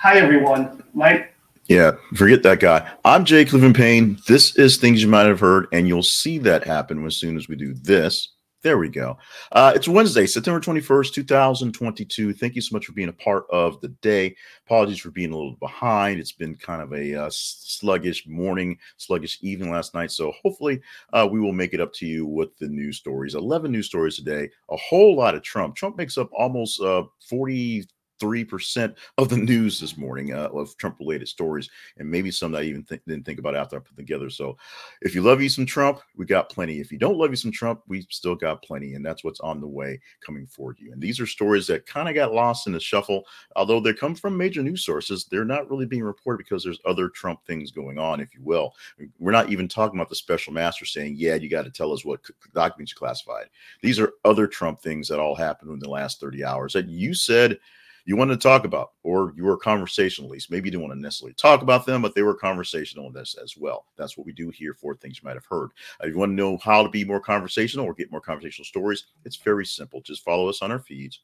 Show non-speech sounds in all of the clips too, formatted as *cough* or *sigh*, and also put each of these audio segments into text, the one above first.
Hi, everyone. My yeah, forget that guy. I'm Jay Cleveland Payne. This is things you might have heard, and you'll see that happen as soon as we do this. There we go. Uh, it's Wednesday, September 21st, 2022. Thank you so much for being a part of the day. Apologies for being a little behind. It's been kind of a uh, sluggish morning, sluggish evening last night. So hopefully uh, we will make it up to you with the news stories. 11 news stories today, a whole lot of Trump. Trump makes up almost uh, 40 3% of the news this morning uh, of Trump related stories, and maybe some that I even th- didn't think about after I put them together. So, if you love you some Trump, we got plenty. If you don't love you some Trump, we still got plenty, and that's what's on the way coming for you. And these are stories that kind of got lost in the shuffle, although they come from major news sources. They're not really being reported because there's other Trump things going on, if you will. We're not even talking about the special master saying, "Yeah, you got to tell us what documents you classified." These are other Trump things that all happened in the last 30 hours that you said you wanted to talk about, or you were conversationalist. Maybe you didn't want to necessarily talk about them, but they were conversational in this as well. That's what we do here for things you might have heard. Uh, if you want to know how to be more conversational or get more conversational stories, it's very simple. Just follow us on our feeds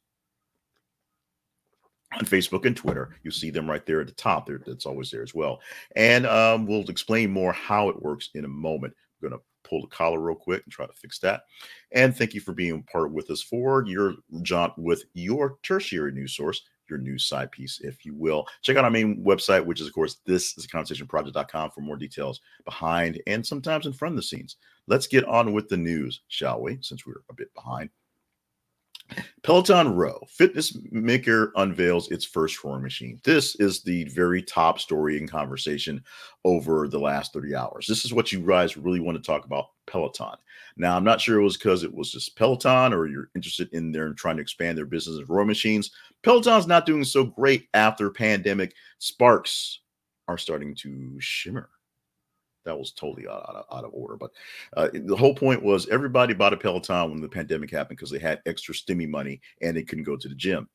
on Facebook and Twitter. You see them right there at the top. There, that's always there as well. And um, we'll explain more how it works in a moment. I'm going to pull the collar real quick and try to fix that. And thank you for being part with us for your jaunt with your tertiary news source, your news side piece, if you will. Check out our main website, which is, of course, this is conversationproject.com for more details behind and sometimes in front of the scenes. Let's get on with the news, shall we? Since we're a bit behind. Peloton Row Fitness Maker unveils its first rowing machine. This is the very top story in conversation over the last 30 hours. This is what you guys really want to talk about Peloton. Now, I'm not sure it was because it was just Peloton or you're interested in there and trying to expand their business of rowing machines. Peloton's not doing so great after pandemic. Sparks are starting to shimmer that was totally out, of, out of order. But uh, the whole point was everybody bought a Peloton when the pandemic happened because they had extra stimmy money and they couldn't go to the gym.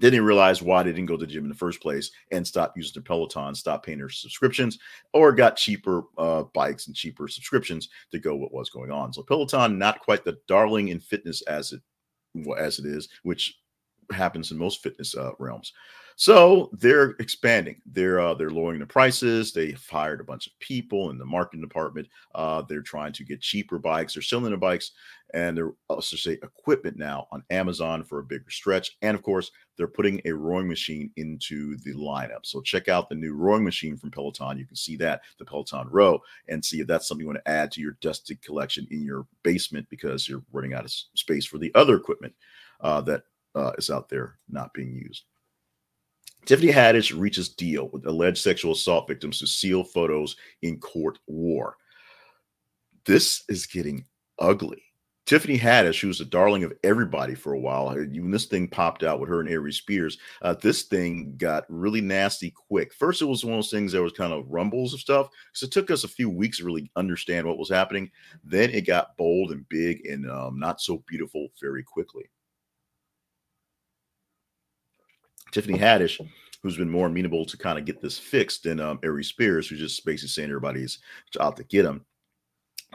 Then they didn't realize why they didn't go to the gym in the first place and stopped using the Peloton, stopped paying their subscriptions, or got cheaper uh, bikes and cheaper subscriptions to go what was going on. So Peloton, not quite the darling in fitness as it as it is, which happens in most fitness uh, realms. So they're expanding. They're uh, they're lowering the prices. They hired a bunch of people in the marketing department. Uh, they're trying to get cheaper bikes. They're selling the bikes, and they're also say equipment now on Amazon for a bigger stretch. And of course, they're putting a rowing machine into the lineup. So check out the new rowing machine from Peloton. You can see that the Peloton Row, and see if that's something you want to add to your dusted collection in your basement because you're running out of space for the other equipment uh, that uh, is out there not being used. Tiffany Haddish reaches deal with alleged sexual assault victims to seal photos in court war. This is getting ugly. Tiffany Haddish, who was the darling of everybody for a while, when this thing popped out with her and Aries Spears, uh, this thing got really nasty quick. First, it was one of those things that was kind of rumbles of stuff because it took us a few weeks to really understand what was happening. Then it got bold and big and um, not so beautiful very quickly. Tiffany Haddish, who's been more amenable to kind of get this fixed than um, Aries Spears, who's just basically saying everybody's out to get him,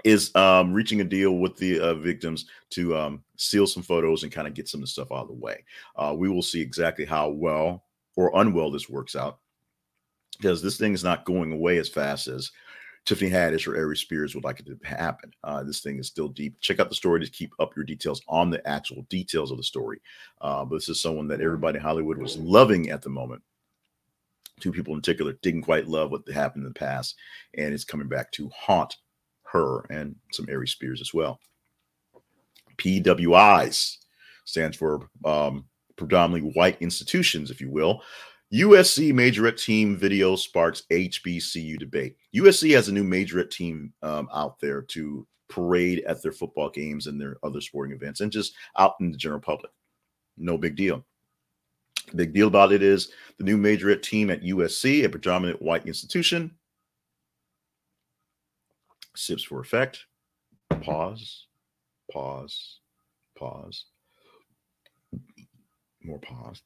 is um, reaching a deal with the uh, victims to um, seal some photos and kind of get some of the stuff out of the way. Uh, we will see exactly how well or unwell this works out because this thing is not going away as fast as Tiffany Haddish or Aries Spears would like it to happen. Uh, this thing is still deep. Check out the story to keep up your details on the actual details of the story. Uh, but this is someone that everybody in Hollywood was loving at the moment. Two people in particular didn't quite love what happened in the past, and it's coming back to haunt her and some Aries Spears as well. PWIs stands for um, predominantly white institutions, if you will. USC majorette team video sparks HBCU debate. USC has a new majorette team um, out there to parade at their football games and their other sporting events and just out in the general public. No big deal. Big deal about it is the new majorette team at USC, a predominant white institution. Sips for effect. Pause. Pause. Pause. More pause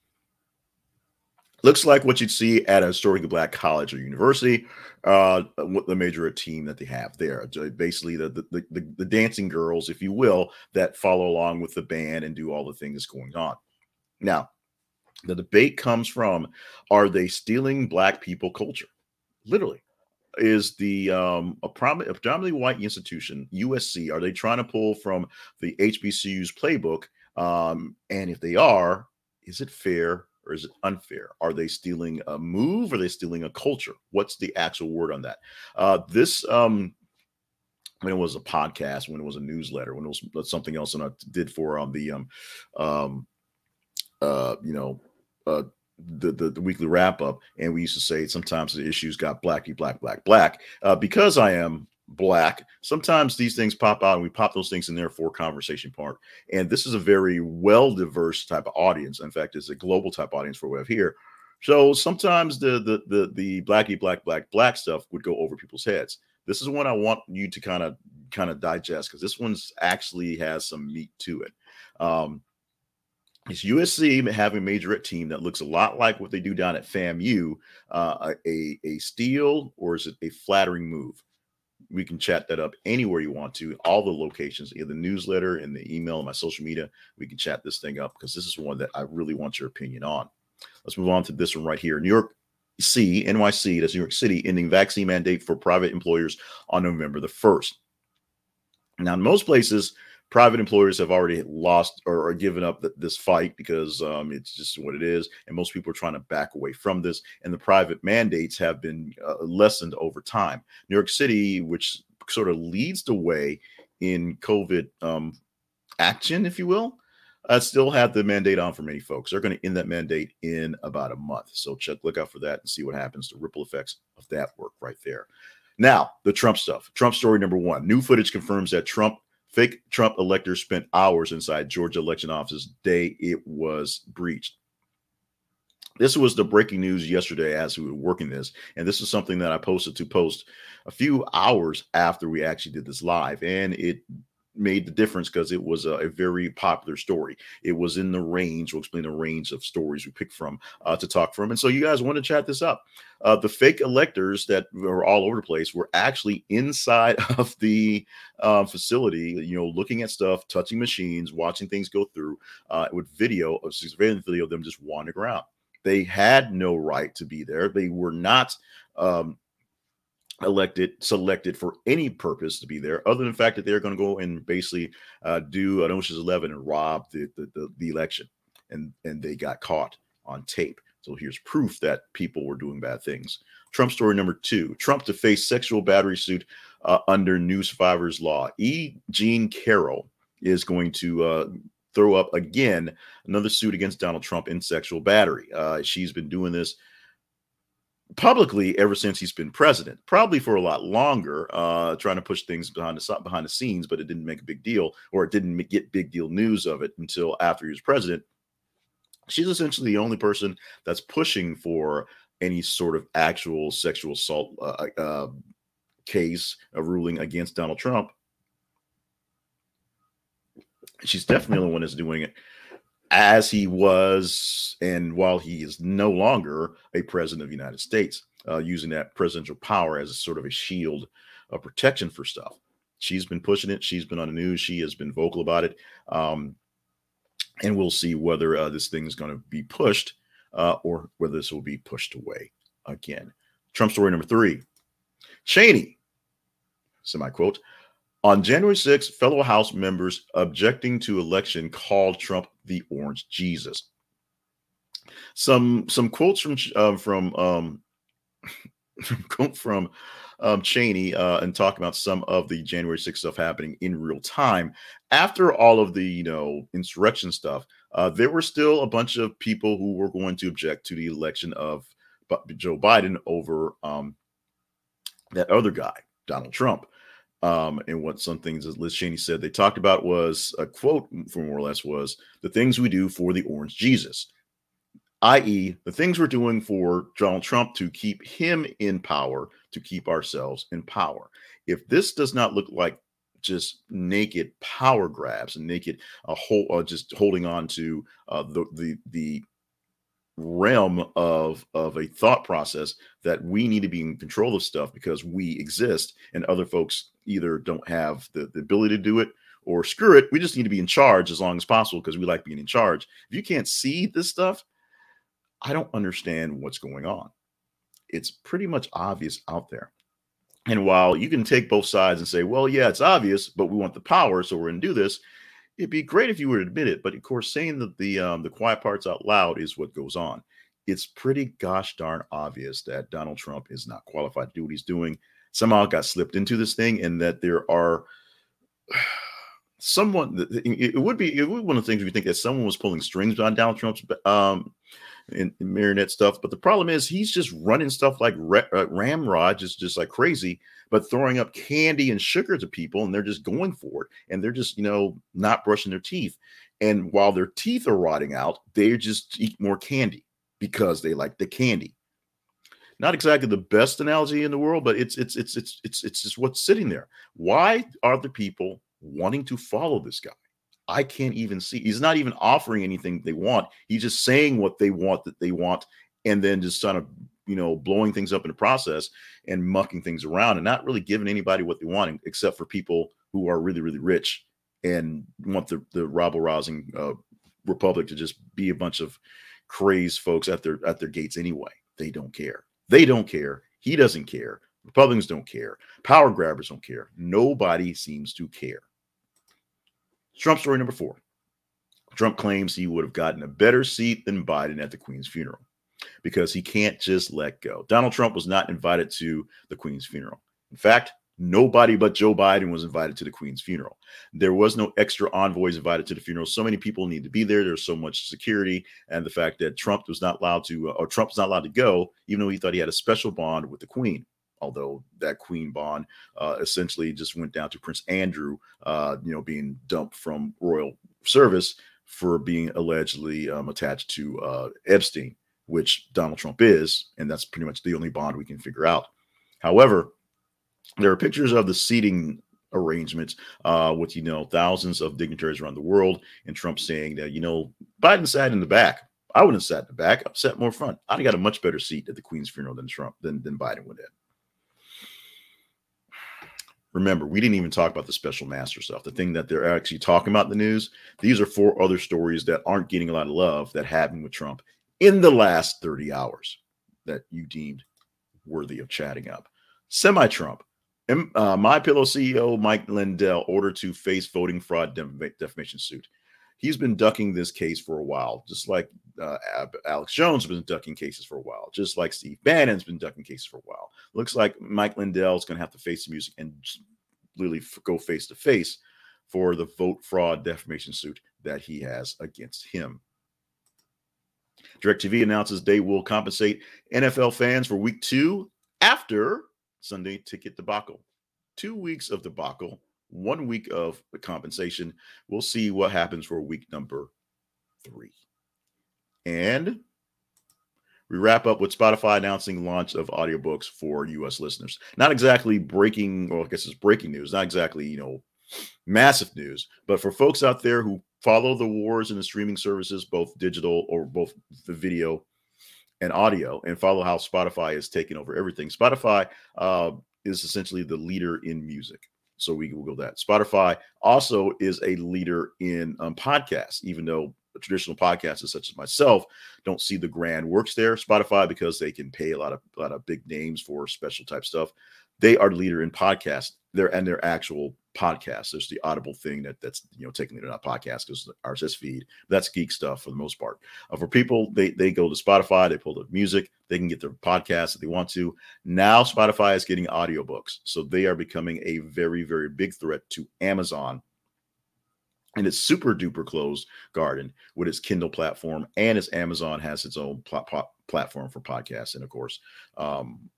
looks like what you'd see at a historically black college or university uh the major team that they have there basically the, the the the dancing girls if you will that follow along with the band and do all the things going on now The debate comes from are they stealing black people culture? Literally. Is the um, a, prom- predominantly white institution, USC, are they trying to pull from the HBCU's playbook? Um, and if they are, is it fair or is it unfair? Are they stealing a move? Are they stealing a culture? What's the actual word on that? Uh, this um, when it was a podcast, when it was a newsletter, when it was something else, and I did for um, the um, um, uh, you know, uh, the, the, the weekly wrap up, and we used to say sometimes the issues got blacky, black, black, black. Uh, because I am black, sometimes these things pop out, and we pop those things in there for conversation part. And this is a very well diverse type of audience. In fact, it's a global type audience for what we have here. So sometimes the the the the blacky, black, black, black stuff would go over people's heads. This is one I want you to kind of kind of digest because this one's actually has some meat to it. Um, it's USC having a majorette team that looks a lot like what they do down at FAMU, uh, a, a steal or is it a flattering move? We can chat that up anywhere you want to, all the locations, either the newsletter and the email and my social media. We can chat this thing up because this is one that I really want your opinion on. Let's move on to this one right here. New York C, NYC, that's New York City, ending vaccine mandate for private employers on November the 1st. Now, in most places, private employers have already lost or, or given up this fight because um, it's just what it is. And most people are trying to back away from this. And the private mandates have been uh, lessened over time. New York City, which sort of leads the way in COVID um, action, if you will, uh, still have the mandate on for many folks. They're going to end that mandate in about a month. So check, look out for that and see what happens. The ripple effects of that work right there. Now, the Trump stuff. Trump story number one. New footage confirms that Trump Fake Trump electors spent hours inside Georgia election offices day it was breached. This was the breaking news yesterday as we were working this. And this is something that I posted to post a few hours after we actually did this live. And it made the difference because it was a, a, very popular story. It was in the range. We'll explain the range of stories we picked from uh, to talk from. And so you guys want to chat this up. Uh, the fake electors that were all over the place were actually inside *laughs* of the uh, facility, you know, looking at stuff, touching machines, watching things go through uh, with video, surveillance video of them just wandering around. They had no right to be there. They were not um, elected, selected for any purpose to be there, other than the fact that they're going to go and basically uh, do an Ocean's Eleven and rob the, the, the, the election, and and they got caught on tape. So here's proof that people were doing bad things. Trump story number two: Trump to face sexual battery suit uh, under new survivors law. E. Jean Carroll is going to uh, throw up again another suit against Donald Trump in sexual battery. Uh, she's been doing this publicly ever since he's been president, probably for a lot longer, uh, trying to push things behind the behind the scenes, but it didn't make a big deal, or it didn't get big deal news of it until after he was president. She's essentially the only person that's pushing for any sort of actual sexual assault uh, uh, case, a ruling against Donald Trump. She's definitely the one that's doing it as he was, and while he is no longer a president of the United States, uh, using that presidential power as a sort of a shield of protection for stuff. She's been pushing it. She's been on the news. She has been vocal about it. Um, and we'll see whether uh, this thing is going to be pushed uh, or whether this will be pushed away again. Trump story number three Cheney, semi quote, on January 6th, fellow House members objecting to election called Trump the Orange Jesus. Some some quotes from uh, from um, *laughs* from um, Cheney uh, and talk about some of the January 6th stuff happening in real time. After all of the you know insurrection stuff, uh, there were still a bunch of people who were going to object to the election of Joe Biden over um, that other guy, Donald Trump. Um, and what some things that Liz Cheney said they talked about was a quote from more or less was the things we do for the orange Jesus, i.e., the things we're doing for Donald Trump to keep him in power, to keep ourselves in power. If this does not look like just naked power grabs and naked uh, whole, uh, just holding on to uh, the the the realm of of a thought process that we need to be in control of stuff because we exist and other folks either don't have the, the ability to do it or screw it we just need to be in charge as long as possible because we like being in charge if you can't see this stuff I don't understand what's going on. It's pretty much obvious out there. And while you can take both sides and say, well, yeah, it's obvious, but we want the power, so we're going to do this. It'd be great if you were to admit it, but of course, saying that the um, the quiet parts out loud is what goes on. It's pretty gosh darn obvious that Donald Trump is not qualified to do what he's doing. Somehow got slipped into this thing, and that there are *sighs* someone. It would be it would be one of the things we think that someone was pulling strings on Donald Trump's um, in, in marionette stuff. But the problem is he's just running stuff like uh, ramrod, just just like crazy, but throwing up candy and sugar to people, and they're just going for it, and they're just you know not brushing their teeth. And while their teeth are rotting out, they just eat more candy because they like the candy. Not exactly the best analogy in the world, but it's it's it's it's it's it's just what's sitting there. Why are the people wanting to follow this guy? I can't even see. He's not even offering anything they want. He's just saying what they want that they want, and then just kind of you know blowing things up in the process and mucking things around and not really giving anybody what they want, except for people who are really really rich and want the the rabble rousing uh, republic to just be a bunch of crazed folks at their at their gates anyway. They don't care. They don't care. He doesn't care. Republicans don't care. Power grabbers don't care. Nobody seems to care. Trump story number four. Trump claims he would have gotten a better seat than Biden at the Queen's funeral because he can't just let go. Donald Trump was not invited to the Queen's funeral. In fact, nobody but Joe Biden was invited to the Queen's funeral. There was no extra envoys invited to the funeral. So many people need to be there. There's so much security, and the fact that Trump was not allowed to, uh, or Trump's not allowed to go, even though he thought he had a special bond with the Queen although that Queen Bond uh, essentially just went down to Prince Andrew, uh, you know, being dumped from royal service for being allegedly um, attached to uh, Epstein, which Donald Trump is, and that's pretty much the only bond we can figure out. However, there are pictures of the seating arrangements uh, with you know thousands of dignitaries around the world, and Trump saying that you know Biden sat in the back. I wouldn't have sat in the back. I sat more front. I'd have got a much better seat at the Queen's funeral than Trump than, than Biden would have. Remember, we didn't even talk about the special master stuff. The thing that they're actually talking about in the news, these are four other stories that aren't getting a lot of love that happened with Trump in the last 30 hours that you deemed worthy of chatting up. Semi Trump, uh, My Pillow CEO Mike Lindell ordered to face voting fraud defamation suit. He's been ducking this case for a while, just like uh, Alex Jones has been ducking cases for a while, just like Steve Bannon's been ducking cases for a while. Looks like Mike Lindell is going to have to face the music and really go face to face for the vote fraud defamation suit that he has against him. DirecTV announces they will compensate NFL fans for week two after Sunday ticket debacle. Two weeks of debacle, one week of compensation. We'll see what happens for week number three. And we wrap up with Spotify announcing launch of audiobooks for US listeners. Not exactly breaking, or I guess it's breaking news, not exactly, you know, massive news, but for folks out there who follow the wars in the streaming services, both digital or both the video and audio, and follow how Spotify is taking over everything. Spotify uh, is essentially the leader in music. So we will that. Spotify also is a leader in um, podcasts, even though traditional podcasters such as myself don't see the grand works there. Spotify, because they can pay a lot of a lot of big names for special type stuff, they are the leader in podcast. Their and their actual podcasts. There's the Audible thing that that's you know technically not podcast because RSS feed. That's geek stuff for the most part. Uh, for people, they they go to Spotify, they pull the music, they can get their podcasts if they want to. Now Spotify is getting audiobooks, so they are becoming a very very big threat to Amazon and it's super duper closed garden with its Kindle platform, and its Amazon has its own pl- pl- platform for podcasts, and of course, um,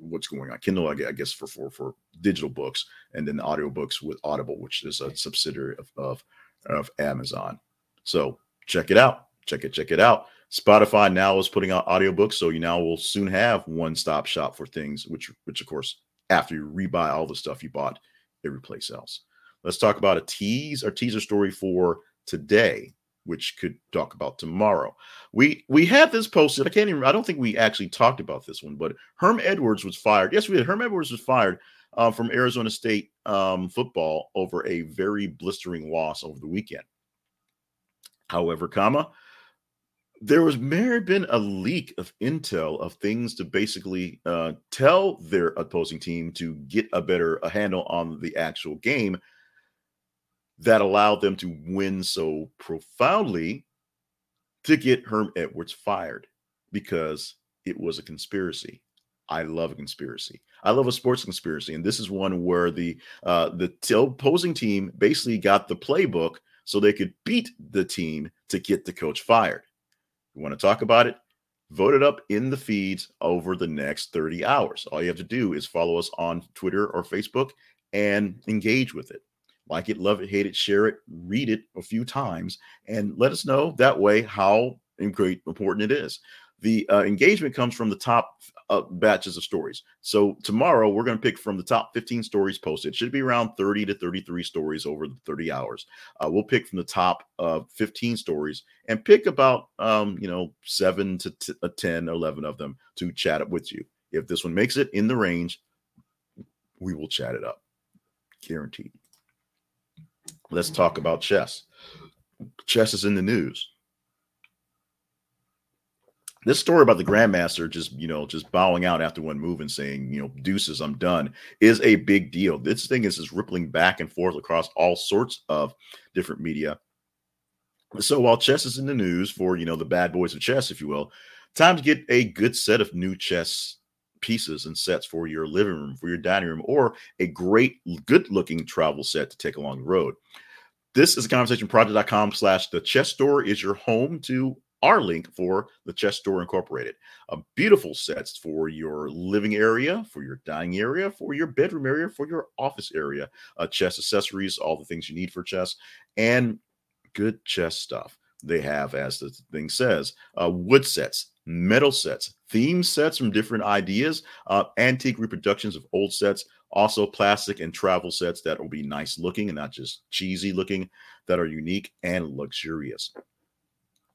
what's going on Kindle, I guess for for for digital books, and then audiobooks with Audible, which is a subsidiary of of, of Amazon. So check it out, check it, check it out. Spotify now is putting out audiobooks, so you now will soon have one stop shop for things, which which of course after you rebuy all the stuff you bought every place else. Let's talk about a tease or teaser story for today, which could talk about tomorrow. We we had this posted. I can't even. I don't think we actually talked about this one, but Herm Edwards was fired. Yes, we did. Herm Edwards was fired uh, from Arizona State um, football over a very blistering loss over the weekend. However, comma there was may have been a leak of intel of things to basically uh, tell their opposing team to get a better a handle on the actual game that allowed them to win so profoundly to get Herm Edwards fired because it was a conspiracy. I love a conspiracy. I love a sports conspiracy, and this is one where the uh, the opposing team basically got the playbook so they could beat the team to get the coach fired. You want to talk about it? Vote it up in the feeds over the next 30 hours. All you have to do is follow us on Twitter or Facebook and engage with it. Like it, love it, hate it, share it, read it a few times, and let us know that way how important it is. The uh, engagement comes from the top uh, batches of stories. So tomorrow we're going to pick from the top 15 stories posted. It should be around 30 to 33 stories over the 30 hours. Uh, we'll pick from the top uh, 15 stories and pick about um, you know seven to t- uh, 10, 11 of them to chat up with you. If this one makes it in the range, we will chat it up, guaranteed. Let's talk about chess. Chess is in the news. This story about the grandmaster just you know just bowing out after one move and saying you know deuces i'm done is a big deal. This thing is just rippling back and forth across all sorts of different media. So while chess is in the news for you know the bad boys of chess if you will time to get a good set of new chess pieces and sets for your living room for your dining room or a great good looking travel set to take along the road this is a conversation project.com slash the chess store is your home to our link for the Chess Store Incorporated. A beautiful sets for your living area, for your dining area, for your bedroom area, for your office area. Uh, chess accessories, all the things you need for chess, and good chess stuff. They have, as the thing says, uh, wood sets, metal sets, theme sets from different ideas, uh, antique reproductions of old sets, also plastic and travel sets that will be nice looking and not just cheesy looking, that are unique and luxurious.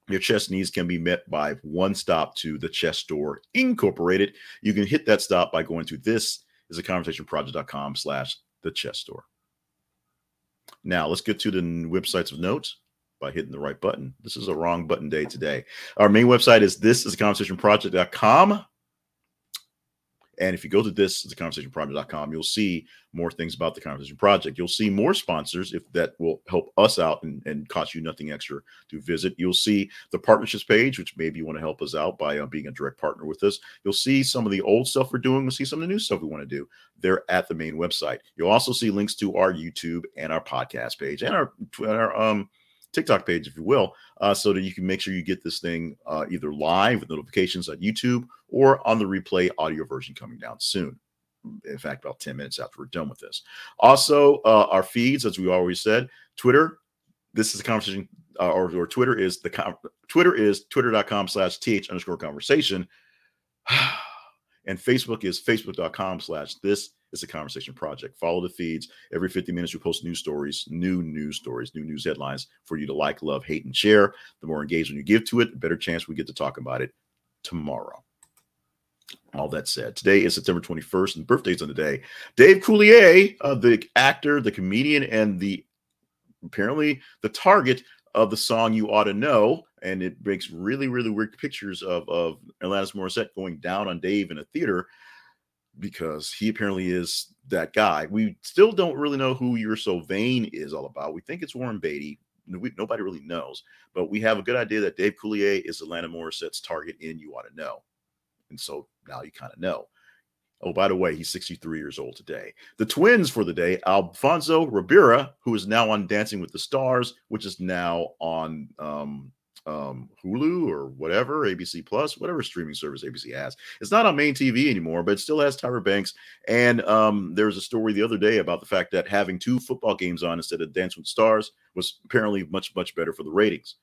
Your chess needs can be met by one stop to the Chess Store Incorporated. You can hit that stop by going to this is a conversationproject.com slash the chess store. Now let's get to the websites of notes by hitting the right button. This is a wrong button day today. Our main website is this is a conversationproject.com. And if you go to this, the conversationproject.com, you'll see more things about the conversation project. You'll see more sponsors if that will help us out and, and cost you nothing extra to visit. You'll see the partnerships page, which maybe you want to help us out by uh, being a direct partner with us. You'll see some of the old stuff we're doing. You'll see some of the new stuff we want to do. They're at the main website. You'll also see links to our YouTube and our podcast page and our, and our um, TikTok page, if you will, uh, so that you can make sure you get this thing uh, either live with notifications on YouTube or on the replay audio version coming down soon. In fact, about 10 minutes after we're done with this. Also, uh, our feeds, as we always said, Twitter. This is a conversation, uh, or, or, Twitter is the com- Twitter is twitter.com slash th underscore conversation. *sighs* and Facebook is facebook.com slash this is a conversation project. Follow the feeds. Every 50 minutes, we post new stories, new news stories, new news headlines for you to like, love, hate, and share. The more engagement you give to it, the better chance we get to talk about it tomorrow. All that said, today is September 21st, and birthdays on the day. Dave Coulier, uh, the actor, the comedian, and the apparently the target of the song "You Ought to Know," and it makes really, really weird pictures of of Alanis Morissette going down on Dave in a theater because he apparently is that guy. We still don't really know who You're So Vain is all about. We think it's Warren Beatty. We, nobody really knows, but we have a good idea that Dave Coulier is Alanis Morissette's target in You Ought to Know. And so now you kind of know. Oh, by the way, he's 63 years old today. The twins for the day, Alfonso Ribeiro, who is now on Dancing with the Stars, which is now on um, um, Hulu or whatever, ABC Plus, whatever streaming service ABC has. It's not on main TV anymore, but it still has Tyra Banks. And um, there was a story the other day about the fact that having two football games on instead of Dance with Stars was apparently much, much better for the ratings.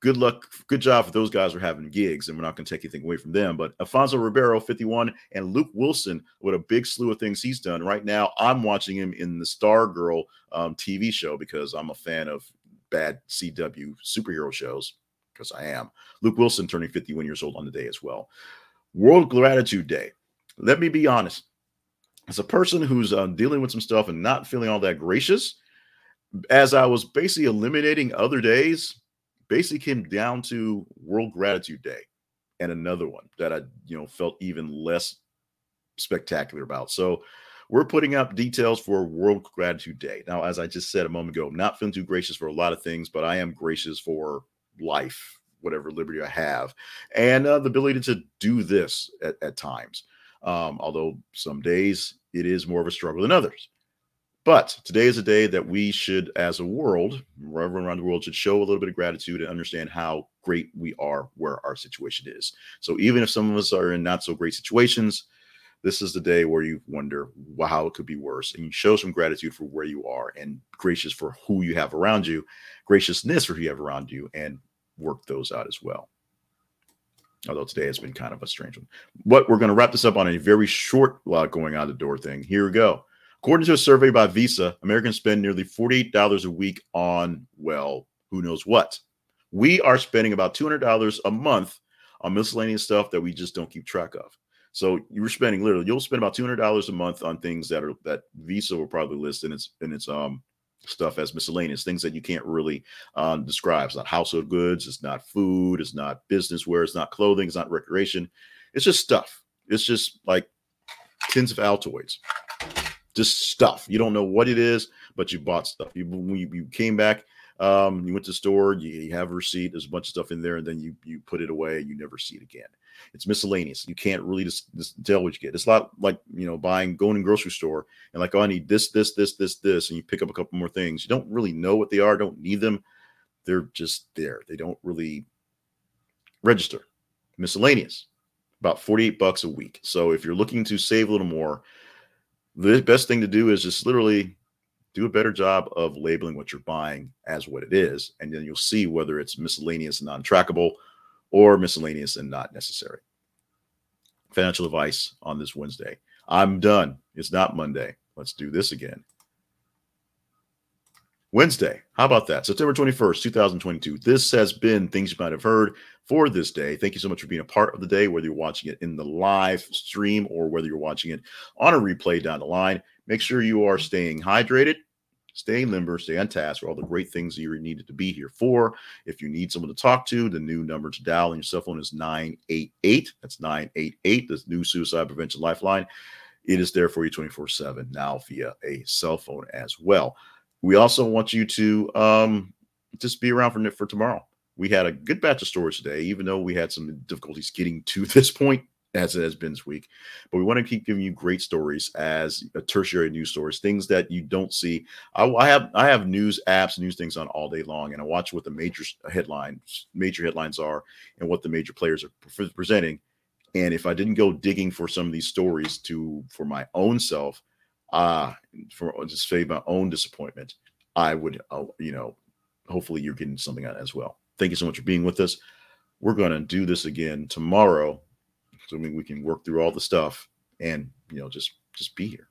Good luck, good job for those guys are having gigs, and we're not going to take anything away from them. But Alfonso Ribeiro, 51, and Luke Wilson, with a big slew of things he's done. Right now, I'm watching him in the Stargirl um, TV show because I'm a fan of bad CW superhero shows because I am. Luke Wilson turning 51 years old on the day as well. World Gratitude Day. Let me be honest. As a person who's uh, dealing with some stuff and not feeling all that gracious, as I was basically eliminating other days, basically came down to World Gratitude Day and another one that I, you know, felt even less spectacular about. So we're putting up details for World Gratitude Day. Now, as I just said a moment ago, I'm not feeling too gracious for a lot of things, but I am gracious for life, whatever liberty I have, and uh, the ability to do this at, at times. Um, although some days it is more of a struggle than others. But today is a day that we should, as a world, everyone around the world, should show a little bit of gratitude and understand how great we are where our situation is. So even if some of us are in not so great situations, this is the day where you wonder how it could be worse. And you show some gratitude for where you are and gracious for who you have around you, graciousness for who you have around you, and work those out as well. Although today has been kind of a strange one. But we're going to wrap this up on a very short uh, going out the door thing. Here we go. According to a survey by Visa, Americans spend nearly $48 a week on, well, who knows what. We are spending about $200 a month on miscellaneous stuff that we just don't keep track of. So you were spending literally, you'll spend about two hundred dollars a month on things that are that Visa will probably list in its in its um stuff as miscellaneous things that you can't really um, describe. It's not household goods, it's not food, it's not business wear, it's not clothing, it's not recreation. It's just stuff. It's just like tins of Altoids, just stuff. You don't know what it is, but you bought stuff. You you, you came back. Um, you went to the store, you, you have a receipt, there's a bunch of stuff in there, and then you you put it away, and you never see it again. It's miscellaneous. You can't really just, just tell what you get. It's not like you know buying going in grocery store and like oh I need this this this this this and you pick up a couple more things. You don't really know what they are. Don't need them. They're just there. They don't really register. Miscellaneous, about 48 bucks a week. So if you're looking to save a little more, the best thing to do is just literally do a better job of labeling what you're buying as what it is, and then you'll see whether it's miscellaneous and non-trackable or miscellaneous and not necessary. Financial advice on this Wednesday. I'm done. It's not Monday. Let's do this again. Wednesday. How about that? September 21st, 2022. This has been things you might have heard for this day. Thank you so much for being a part of the day, whether you're watching it in the live stream or whether you're watching it on a replay down the line. Make sure you are staying hydrated, stay limber, stay on task for all the great things that you needed to be here for. If you need someone to talk to, the new number to dial on your cell phone is 988. That's 988, the new suicide prevention lifeline. It is there for you 24 7 now via a cell phone as well. We also want you to um, just be around for, for tomorrow. We had a good batch of stories today, even though we had some difficulties getting to *laughs* this point as it has been this week. But we want to keep giving you great stories as a tertiary news stories, things that you don't see. I, I, have I have news apps, news things on all day long, and I watch what the major headlines, major headlines are, and what the major players are pre- presenting. And if I didn't go digging for some of these stories to for my own self, uh for to save my own disappointment, I would, uh, you know, hopefully you're getting something out as well. Thank you so much for being with us. We're going to do this again tomorrow assuming we can work through all the stuff and you know just just be here